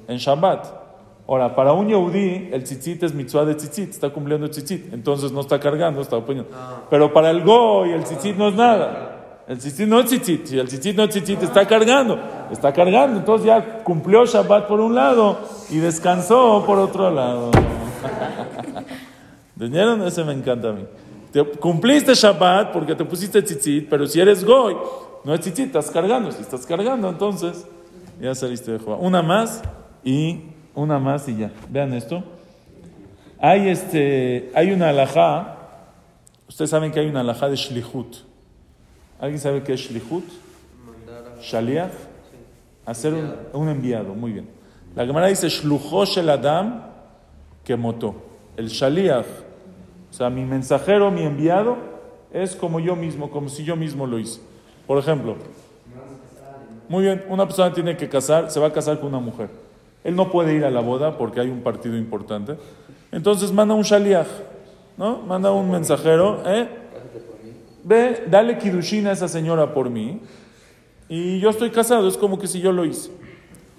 en Shabbat. Ahora, para un Yehudí, el tzitzit es mitzvah de tzitzit, está cumpliendo tzitzit. Entonces no está cargando, está poniendo. Pero para el Goy, el tzitzit no es nada. El tzitzit no es tzitzit. Si el tzitzit no es tzitzit, está cargando. Está cargando. Entonces ya cumplió Shabbat por un lado y descansó por otro lado. [laughs] ¿Entendieron? Ese me encanta a mí. Te- cumpliste Shabbat porque te pusiste tzitzit, pero si eres goy, no es tzitzit, estás cargando. Si estás cargando, entonces ya saliste de Jehová. Una más y una más y ya. Vean esto. Hay, este, hay una alajá. Ustedes saben que hay una alajá de Shlihut. ¿Alguien sabe qué es Shlihut? Shaliach. Hacer un, enviado, muy bien. La Gemara dice Shluchosh el Adam que motó. El Shaliach, o sea, mi mensajero, mi enviado, es como yo mismo, como si yo mismo lo hice. Por ejemplo, muy bien, una persona tiene que casar, se va a casar con una mujer. Él no puede ir a la boda porque hay un partido importante. Entonces manda un Shaliach, ¿no? Manda un mensajero, ¿eh? Ve, dale kidushin a esa señora por mí. Y yo estoy casado, es como que si yo lo hice.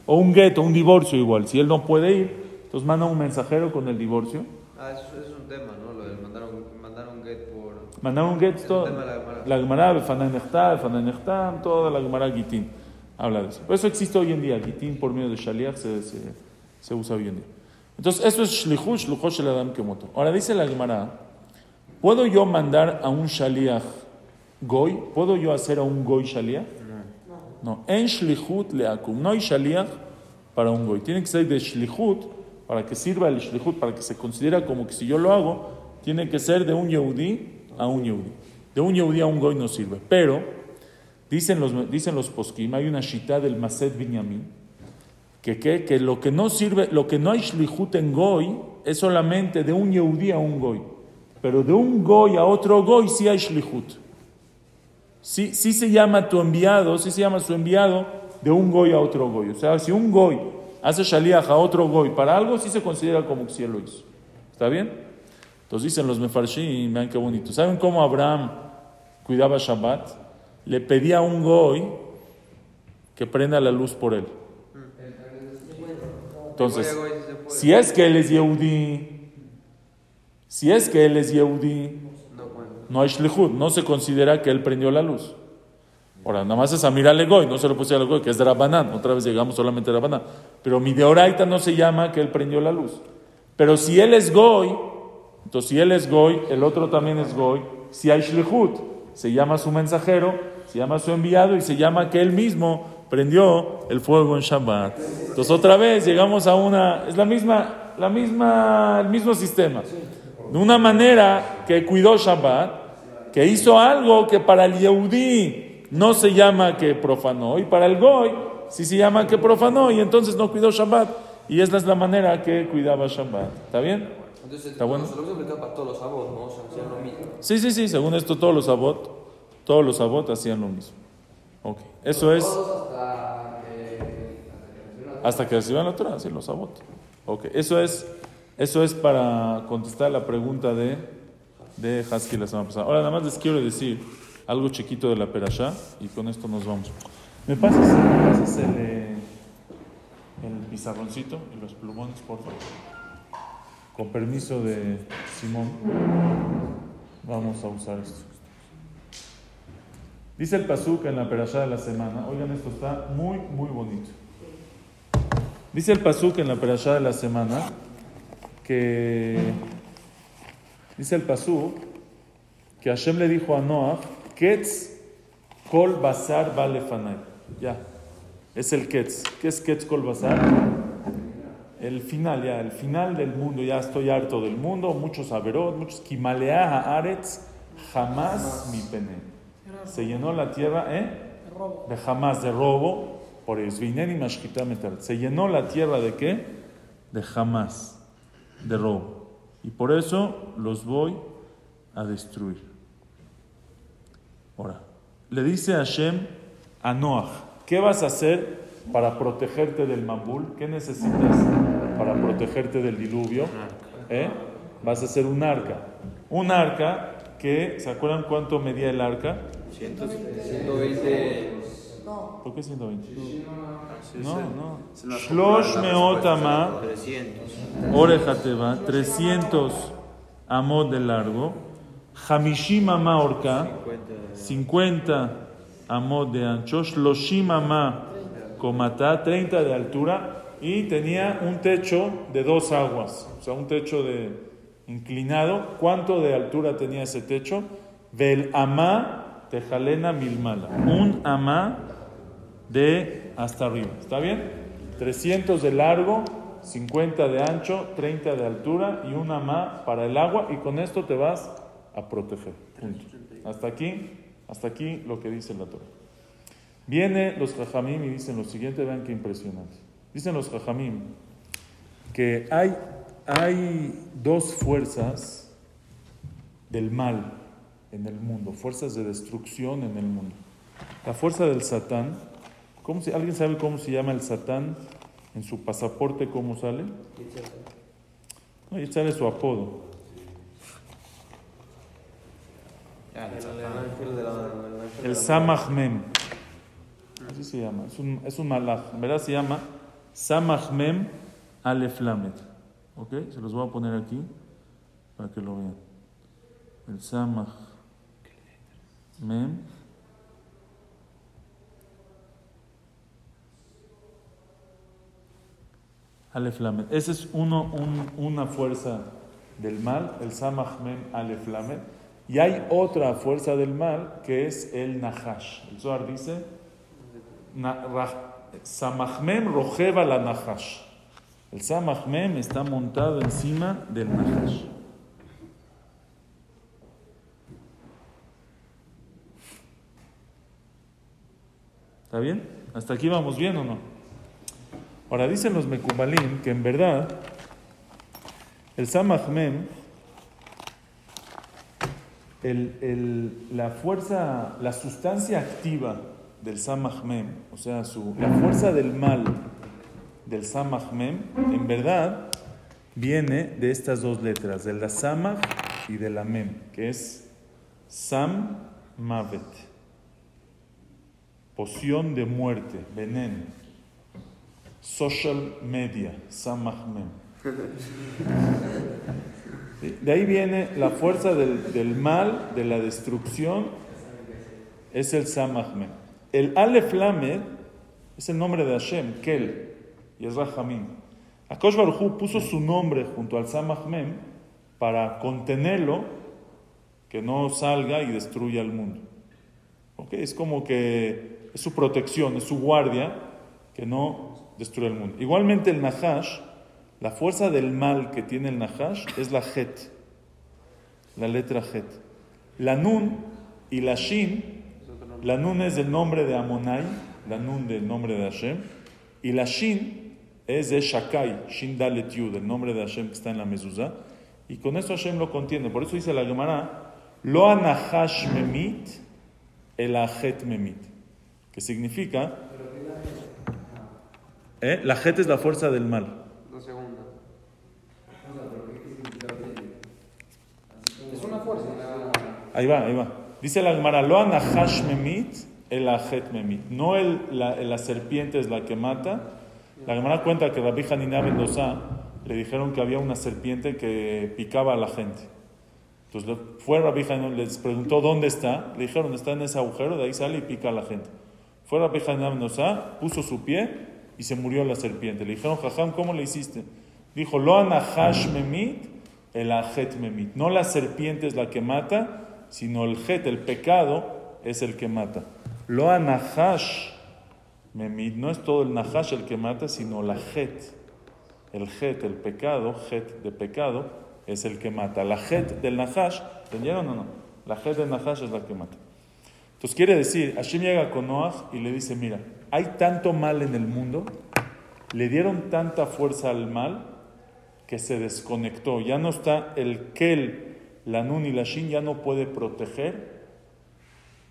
O un gueto, un divorcio igual. Si él no puede ir, entonces manda un mensajero con el divorcio. Ah, eso es un tema, ¿no? Lo de mandar un, mandar un get por... Mandar un get, Es todo. un tema de la Gemara. La Gemara, Befanay toda la Gemara Gitín. Habla de eso. Pero eso existe hoy en día. Gitín por medio de Shaliach se, se, se usa hoy en día. Entonces, eso es Shlichut, Shluchot Shel Adam Kemoto. Ahora dice la Gemara, ¿puedo yo mandar a un Shaliach Goy? ¿Puedo yo hacer a un Goy Shaliach? No. En Shlichut Leakum. No hay Shaliach para un Goy. Tiene que ser de Shlichut, para que sirva el Shlichut, para que se considera como que si yo lo hago, tiene que ser de un Yehudí a un Yehudí. De un Yehudí a un Goy no sirve. Pero Dicen los, dicen los poskim, hay una shita del Maset Binyamin, que, que, que lo que no sirve, lo que no hay shlihut en goy, es solamente de un yehudí a un goy. Pero de un goy a otro goy sí hay shlihut. Sí, sí se llama tu enviado, sí se llama su enviado de un goy a otro goy. O sea, si un goy hace shaliach a otro goy para algo, sí se considera como que sí lo hizo. ¿Está bien? Entonces dicen los mefarshim, vean qué bonito. ¿Saben cómo Abraham cuidaba Shabbat? Le pedía a un goy que prenda la luz por él. Entonces, si es que él es Yehudi, si es que él es Yehudi, no hay shlichut, no se considera que él prendió la luz. Ahora, nada más es a mirarle goy, no se lo puse al goy, que es de Rabanán, otra vez llegamos solamente a Rabanán. Pero mi deoraita no se llama que él prendió la luz. Pero si él es goy, entonces si él es goy, el otro también es goy. Si hay shlichut, se llama su mensajero, se llama su enviado y se llama que él mismo prendió el fuego en Shabbat. Entonces otra vez llegamos a una, es la misma, la misma, el mismo sistema. De una manera que cuidó Shabbat, que hizo algo que para el Yehudí no se llama que profanó, y para el Goy sí se llama que profanó, y entonces no cuidó Shabbat. Y esa es la manera que cuidaba Shabbat. ¿Está bien? Entonces, ¿Está bueno? Se lo mismo para todos los ¿no? O sea, hacían lo mismo. Sí, sí, sí, según esto todos los abot, todos los abot hacían lo mismo. Ok, eso es Todos hasta que. hasta que recibió la- hasta que reciban la otra, sí, los abot. Ok, eso es, eso es para contestar la pregunta de, de Husky la semana pasada. Ahora nada más les quiero decir algo chiquito de la perashá y con esto nos vamos. ¿Me pasas, eh, el pizarroncito y los plumones, por favor? Con permiso de Simón, vamos a usar esto. Dice el Pasuk en la perashá de la semana, oigan, esto está muy, muy bonito. Dice el Pasuk en la perashá de la semana que dice el Pasuk que Hashem le dijo a Noah, Ketz kol basar vale fanay. Ya, es el Ketz. ¿Qué es Ketz kol basar? El final, ya, el final del mundo. Ya estoy harto del mundo. Muchos averot, muchos kimalea haaretz, jamás mi pene. Se llenó la tierra, ¿eh? De jamás, de robo, por eso, mashkita. Se llenó la tierra de qué? De jamás, de robo. Y por eso los voy a destruir. Ahora, le dice Hashem a Noah, ¿qué vas a hacer para protegerte del Mambul? ¿Qué necesitas para protegerte del diluvio? ¿Eh? Vas a hacer un arca. Un arca que, ¿se acuerdan cuánto medía el arca? 120. ¿Por qué 120? No, no. Shlosh acumula la meot respuesta. amah. 300. Orejateva, 300 amot de largo, Hamishim amá orca, 50 amot de ancho, Shloshim amá comatá, 30 de altura, y tenía un techo de dos aguas, o sea, un techo de inclinado. ¿Cuánto de altura tenía ese techo? Vel amá tejalena milmala, un amá de hasta arriba. ¿Está bien? 300 de largo, 50 de ancho, 30 de altura y una más para el agua y con esto te vas a proteger. Punto. Hasta aquí, hasta aquí lo que dice la Torah. Viene los jajamim y dicen lo siguiente, vean qué impresionante. Dicen los jajamim que hay, hay dos fuerzas del mal en el mundo, fuerzas de destrucción en el mundo. La fuerza del Satán, ¿cómo se, ¿alguien sabe cómo se llama el Satán en su pasaporte? ¿Cómo sale? No, y sale su apodo. Ya, El Samachmem. Así se llama. Es un, es un malach. En verdad se llama Samachmem Aleflamet. ¿Ok? Se los voy a poner aquí para que lo vean. El Samachmem Aleflamet. Esa es uno, un- una fuerza del mal, el Samachmem Aleflamet. Y hay otra fuerza del mal que es el Nahash. El Zohar dice: Samachmem rojeva la. El Samachmem está montado encima del Nahash. ¿Está bien? ¿Hasta aquí vamos bien o no? Ahora dicen los Mekubalim que en verdad el Samach Mem, la fuerza, la sustancia activa del Samach Mem, o sea, la fuerza del mal del Samach Mem, en verdad viene de estas dos letras, de la Samach y de la Mem, que es Sam Mavet, poción de muerte, veneno, social media, Samach Mem. ¿Sí? [laughs] De ahí viene la fuerza del, mal, de la destrucción, es el Samach Mem. El Aleph Lamed es el nombre de Hashem, Kel, y es Rahamim. Akosh Baruj puso su nombre junto al Samach Mem para contenerlo, que no salga y destruya el mundo. ¿Ok? Es como que es su protección, es su guardia, que no destruya el mundo. Igualmente el Nahash, la fuerza del mal que tiene el Nahash es la Het, la letra Het. La Nun y la Shin, la Nun es el nombre de Amonai, la Nun del nombre de Hashem, y la Shin es de Shakai, Shin Dalet Yud, el nombre de Hashem que está en la mezuzá, y con eso Hashem lo contiene. Por eso dice la Gemara, Lo anahash memit, el ajet memit, que significa, ¿eh? la het es la fuerza del mal. Una segunda. Es una fuerza. Ahí va, ahí va. Dice la Gemara, lo anahash memit, el. No la, serpiente es la que mata. La Gemara cuenta que Rabbi Hanina Mendoza le dijeron que había una serpiente que picaba a la gente. Entonces fue Rabbi Hanina, les preguntó dónde está. Le dijeron, está en ese agujero, de ahí sale y pica a la gente. Fue Rabbi Hanina Mendoza, puso su pie y se murió la serpiente. Le dijeron, Jajam, ¿cómo le hiciste? Dijo, lo anahash memit, el. No la serpiente es la que mata, sino el jet, el pecado, es el que mata. Lo anahash no es todo el nahash el que mata, sino la jet. El jet, el pecado, jet de pecado, es el que mata. La jet del nahash, ¿entendieron o no? La jet del nahash es la que mata. Entonces quiere decir, Hashem llega con Noah y le dice, mira, hay tanto mal en el mundo, le dieron tanta fuerza al mal que se desconectó. Ya no está el Kel, la Nun y la Shin, ya no puede proteger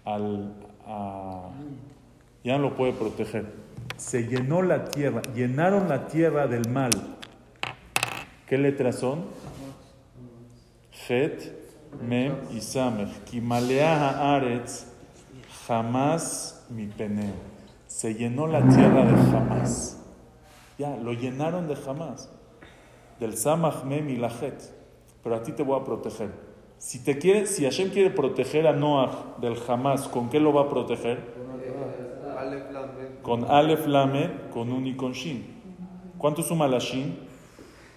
al... ya no lo puede proteger. Se llenó la tierra, llenaron la tierra del mal. ¿Qué letras son? Het, Mem y Samer. Kimalea haaretz, jamás mi peneo. Se llenó la tierra de jamás. Ya, lo llenaron de jamás. Del Samach, Mem y la Het. Pero a ti te voy a proteger. Si, te quiere, si Hashem quiere proteger a Noah del jamás, ¿con qué lo va a proteger? Con Aleph Lamed, con Un y con Shin. ¿Cuánto suma la Shin?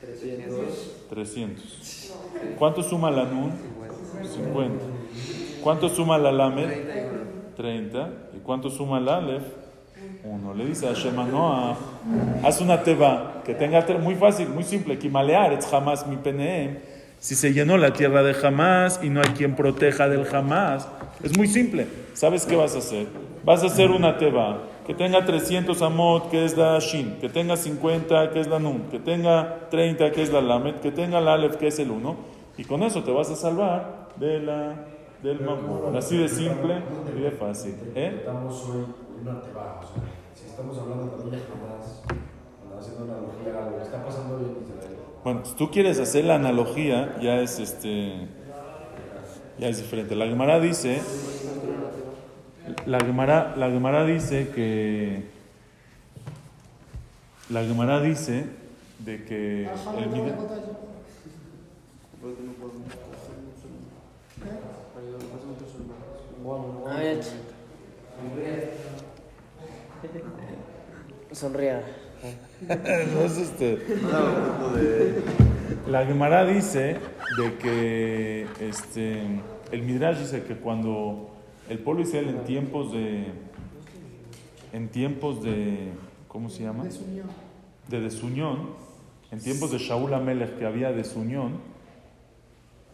300. 300. ¿Cuánto suma la Nun? 50. ¿Cuánto suma la Lamed? 30. ¿Y cuánto suma la Aleph? 1. Le dice a Hashem a Noah, haz una teba que tenga, muy fácil, muy simple, Kimalear, es jamás mi peneem. Si se llenó la tierra de jamás y no hay quien proteja del jamás, es muy simple. ¿Sabes qué vas a hacer? Vas a hacer una teba que tenga 300 amot, que es la shin, que tenga 50, que es la nun, que tenga 30, que es la lamet, que tenga la alef, que es el 1, y con eso te vas a salvar de la, del mamón. Así de simple y de fácil. ¿Eh? Estamos hoy una teba, o sea, si estamos hablando de jamás, haciendo una analogía a lo que está pasando hoy en Israel. Bueno, si tú quieres hacer la analogía, ya es este ya es diferente. La Gemara dice la Gemara, la dice que la Gemara dice de que el Sonría. No es este. La Gemara dice de que este, el Midrash dice que cuando el pueblo Israel en tiempos de en tiempos de ¿cómo se llama? Desunión. De desunión, en tiempos de Shaul Amelech que había desunión,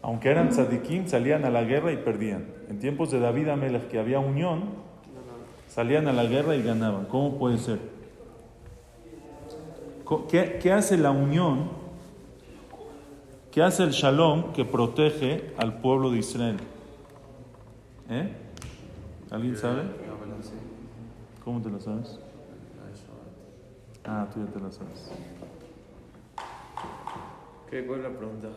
aunque eran tzadikim, salían a la guerra y perdían. En tiempos de David Amelech que había unión, salían a la guerra y ganaban. ¿Cómo puede ser? ¿Qué, qué hace la unión? ¿Qué hace el shalom que protege al pueblo de Israel? ¿Eh? ¿Alguien sabe? ¿Cómo te lo sabes? Ah, tú ya te lo sabes. ¿Qué cuál es la pregunta?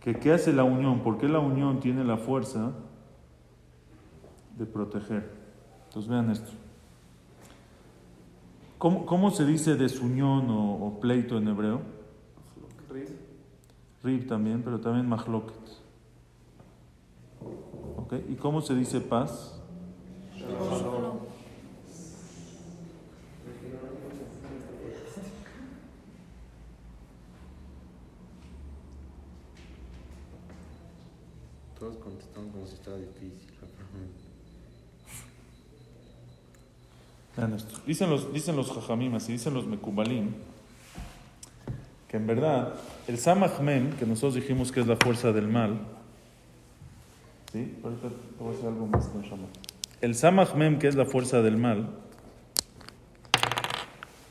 ¿Que ¿Qué hace la unión? ¿Por qué la unión tiene la fuerza de proteger? Entonces vean esto. ¿Cómo, cómo se dice desunión o, o pleito en hebreo? Rib también, pero también mahloket. ¿Ok? ¿Y cómo se dice paz? Todos contestaron como si estaba difícil la pregunta. Vean esto. Dicen los, dicen los jajamim, así dicen los mekubalim, que en verdad el samach mem, que nosotros dijimos que es la fuerza del mal, ¿sí? Ahorita te voy a decir algo más con Shama. El samach mem, que es la fuerza del mal,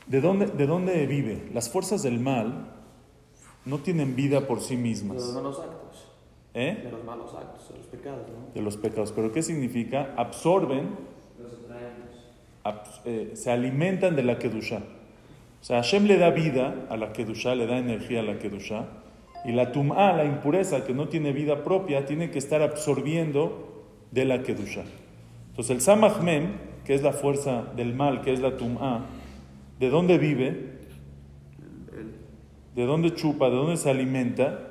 ¿de dónde, ¿de dónde vive? Las fuerzas del mal no tienen vida por sí De los mismas. malos actos. ¿eh? De los malos actos, de los pecados, ¿no? De los pecados. ¿Pero qué significa? Absorben abs- eh, se alimentan de la Kedusha. O sea, Hashem le da vida a la Kedusha, le da energía a la Kedusha, y la Tum'a, la impureza que no tiene vida propia, tiene que estar absorbiendo de la Kedusha. Entonces, el Samach Mem, que es la fuerza del mal, que es la Tum'a, ¿de dónde vive? ¿De dónde chupa? ¿De dónde se alimenta?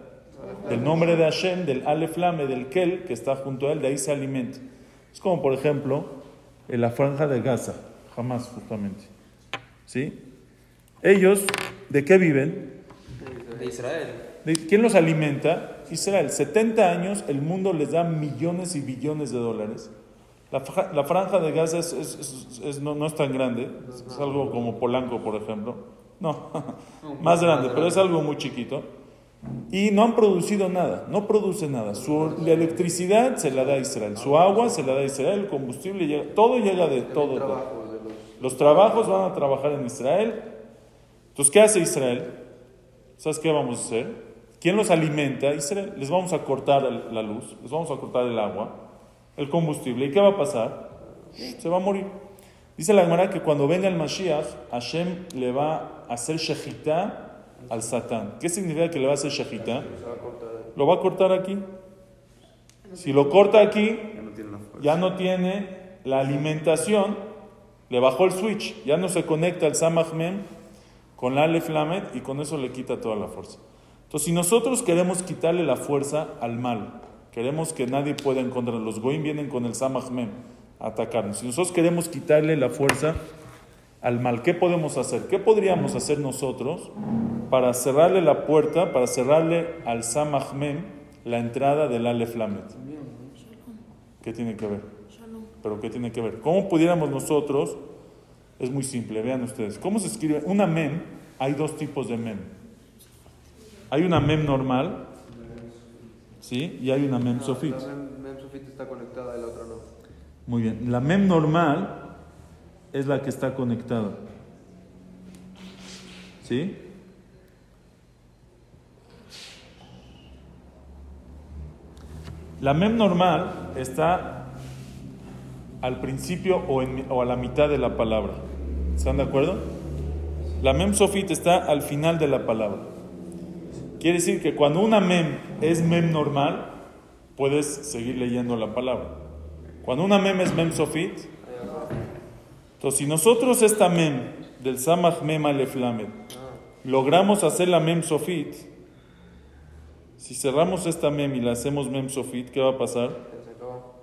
Del nombre de Hashem, del Aleph Lame, del Kel, que está junto a él, de ahí se alimenta. Es como, por ejemplo, en la franja de Gaza, jamás justamente. ¿Sí? Ellos, ¿de qué viven? De Israel. ¿De ¿Quién los alimenta? Israel. 70 años, el mundo les da millones y billones de dólares. La, la franja de Gaza es, es- es- es- no, no es tan grande, es algo como Polanco, por ejemplo. No, [laughs] más grande, pero es algo muy chiquito. Y no han producido nada, no produce nada. Su la electricidad se la da Israel, su agua se la da Israel, el combustible llega, todo llega de todo. todo. Los trabajos van a trabajar en Israel. Entonces, ¿qué hace Israel? ¿Sabes qué vamos a hacer? ¿Quién los alimenta? Israel. Les vamos a cortar la luz, les vamos a cortar el agua, el combustible. ¿Y qué va a pasar? Se va a morir. Dice la Gemara que cuando venga el Mashiach, Hashem le va a hacer shejitá al Satán. ¿Qué significa que le va a hacer shejitá? Lo va a cortar aquí. Si lo corta aquí, ya no tiene la alimentación, le bajó el switch, ya no se conecta el Samach Mem con la Aleph Lamed y con eso le quita toda la fuerza. Entonces, si nosotros queremos quitarle la fuerza al mal, queremos que nadie pueda encontrar, los Goim vienen con el Samach Mem a atacarnos. Si nosotros queremos quitarle la fuerza al mal, ¿qué podemos hacer? ¿Qué podríamos hacer nosotros para cerrarle la puerta, para cerrarle al Samach Mem la entrada del Aleph Lamed? ¿Qué tiene que ver? ¿Pero qué tiene que ver? ¿Cómo pudiéramos nosotros? Es muy simple, vean ustedes. ¿Cómo se escribe? Una mem, hay dos tipos de mem. Hay una mem normal, ¿sí? Y hay una mem sofit. La mem, mem sofit está conectada y la otra no. Muy bien. La mem normal es la que está conectada. ¿Sí? La mem normal está al principio o, a la mitad de la palabra. ¿Están de acuerdo? La mem sofit está al final de la palabra. Quiere decir que cuando una mem es mem normal, puedes seguir leyendo la palabra. Cuando una mem es mem sofit, entonces si nosotros esta mem del samach mem alef lamed logramos hacer la mem sofit, si cerramos esta mem y la hacemos mem sofit, ¿qué va a pasar?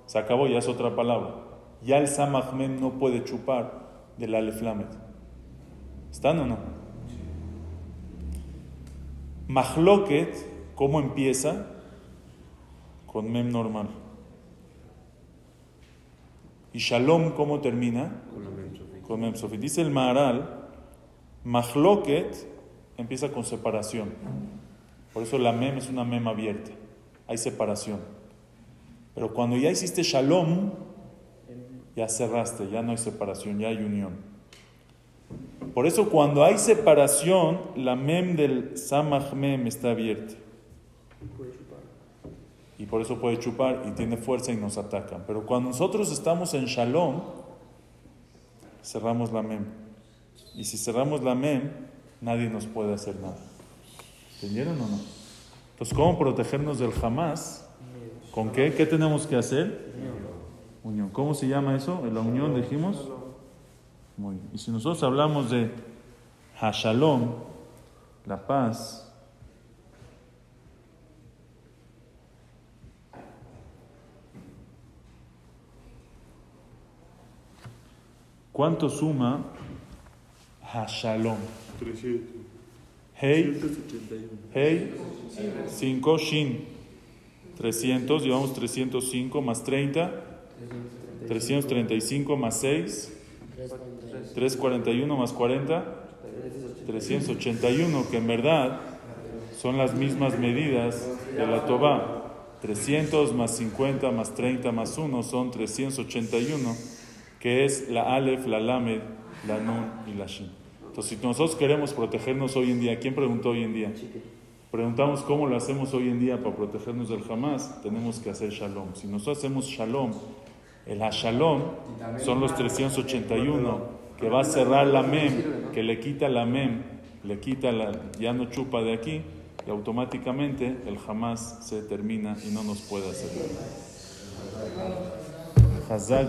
Se acabó. Ya es otra palabra. Ya el samach mem no puede chupar del alef lamed. ¿Están o no? Mahloket, ¿cómo empieza? Con mem normal. Y shalom, ¿cómo termina? Con la mem sofit. Con mem sofit. Dice el Maharal, Mahloket empieza con separación. Por eso la mem es una mem abierta. Hay separación. Pero cuando ya hiciste shalom, ya cerraste, ya no hay separación, ya hay unión. Por eso cuando hay separación, la mem del samach mem está abierta. Por eso puede chupar y tiene fuerza y nos atacan. Pero cuando nosotros estamos en shalom, cerramos la mem. Y si cerramos la mem, nadie nos puede hacer nada. ¿Entendieron o no? Entonces, ¿cómo protegernos del jamás? ¿Con qué? ¿Qué tenemos que hacer? Unión. ¿Cómo se llama eso? ¿En la unión dijimos? Muy bien. Y si nosotros hablamos de Hashalom, la paz, ¿cuánto suma Hashalom? 300. Hey, 181. hey, 5, Shin, 300, llevamos 305 más 30, 335 más 6, 341 más 40, 381, que en verdad son las mismas medidas de la Tobá. 300 más 50 más 30 más 1 son 381, que es la Aleph, la Lamed, la Nun y la Shin. Entonces, si nosotros queremos protegernos hoy en día, ¿quién preguntó hoy en día? Preguntamos cómo lo hacemos hoy en día para protegernos del Hamas, tenemos que hacer Shalom. Si nosotros hacemos Shalom, el Hashalom son los 381, que va a cerrar la Mem, que le quita la Mem, le quita la, ya no chupa de aquí, y automáticamente el Hamas se termina y no nos puede hacer. Hazak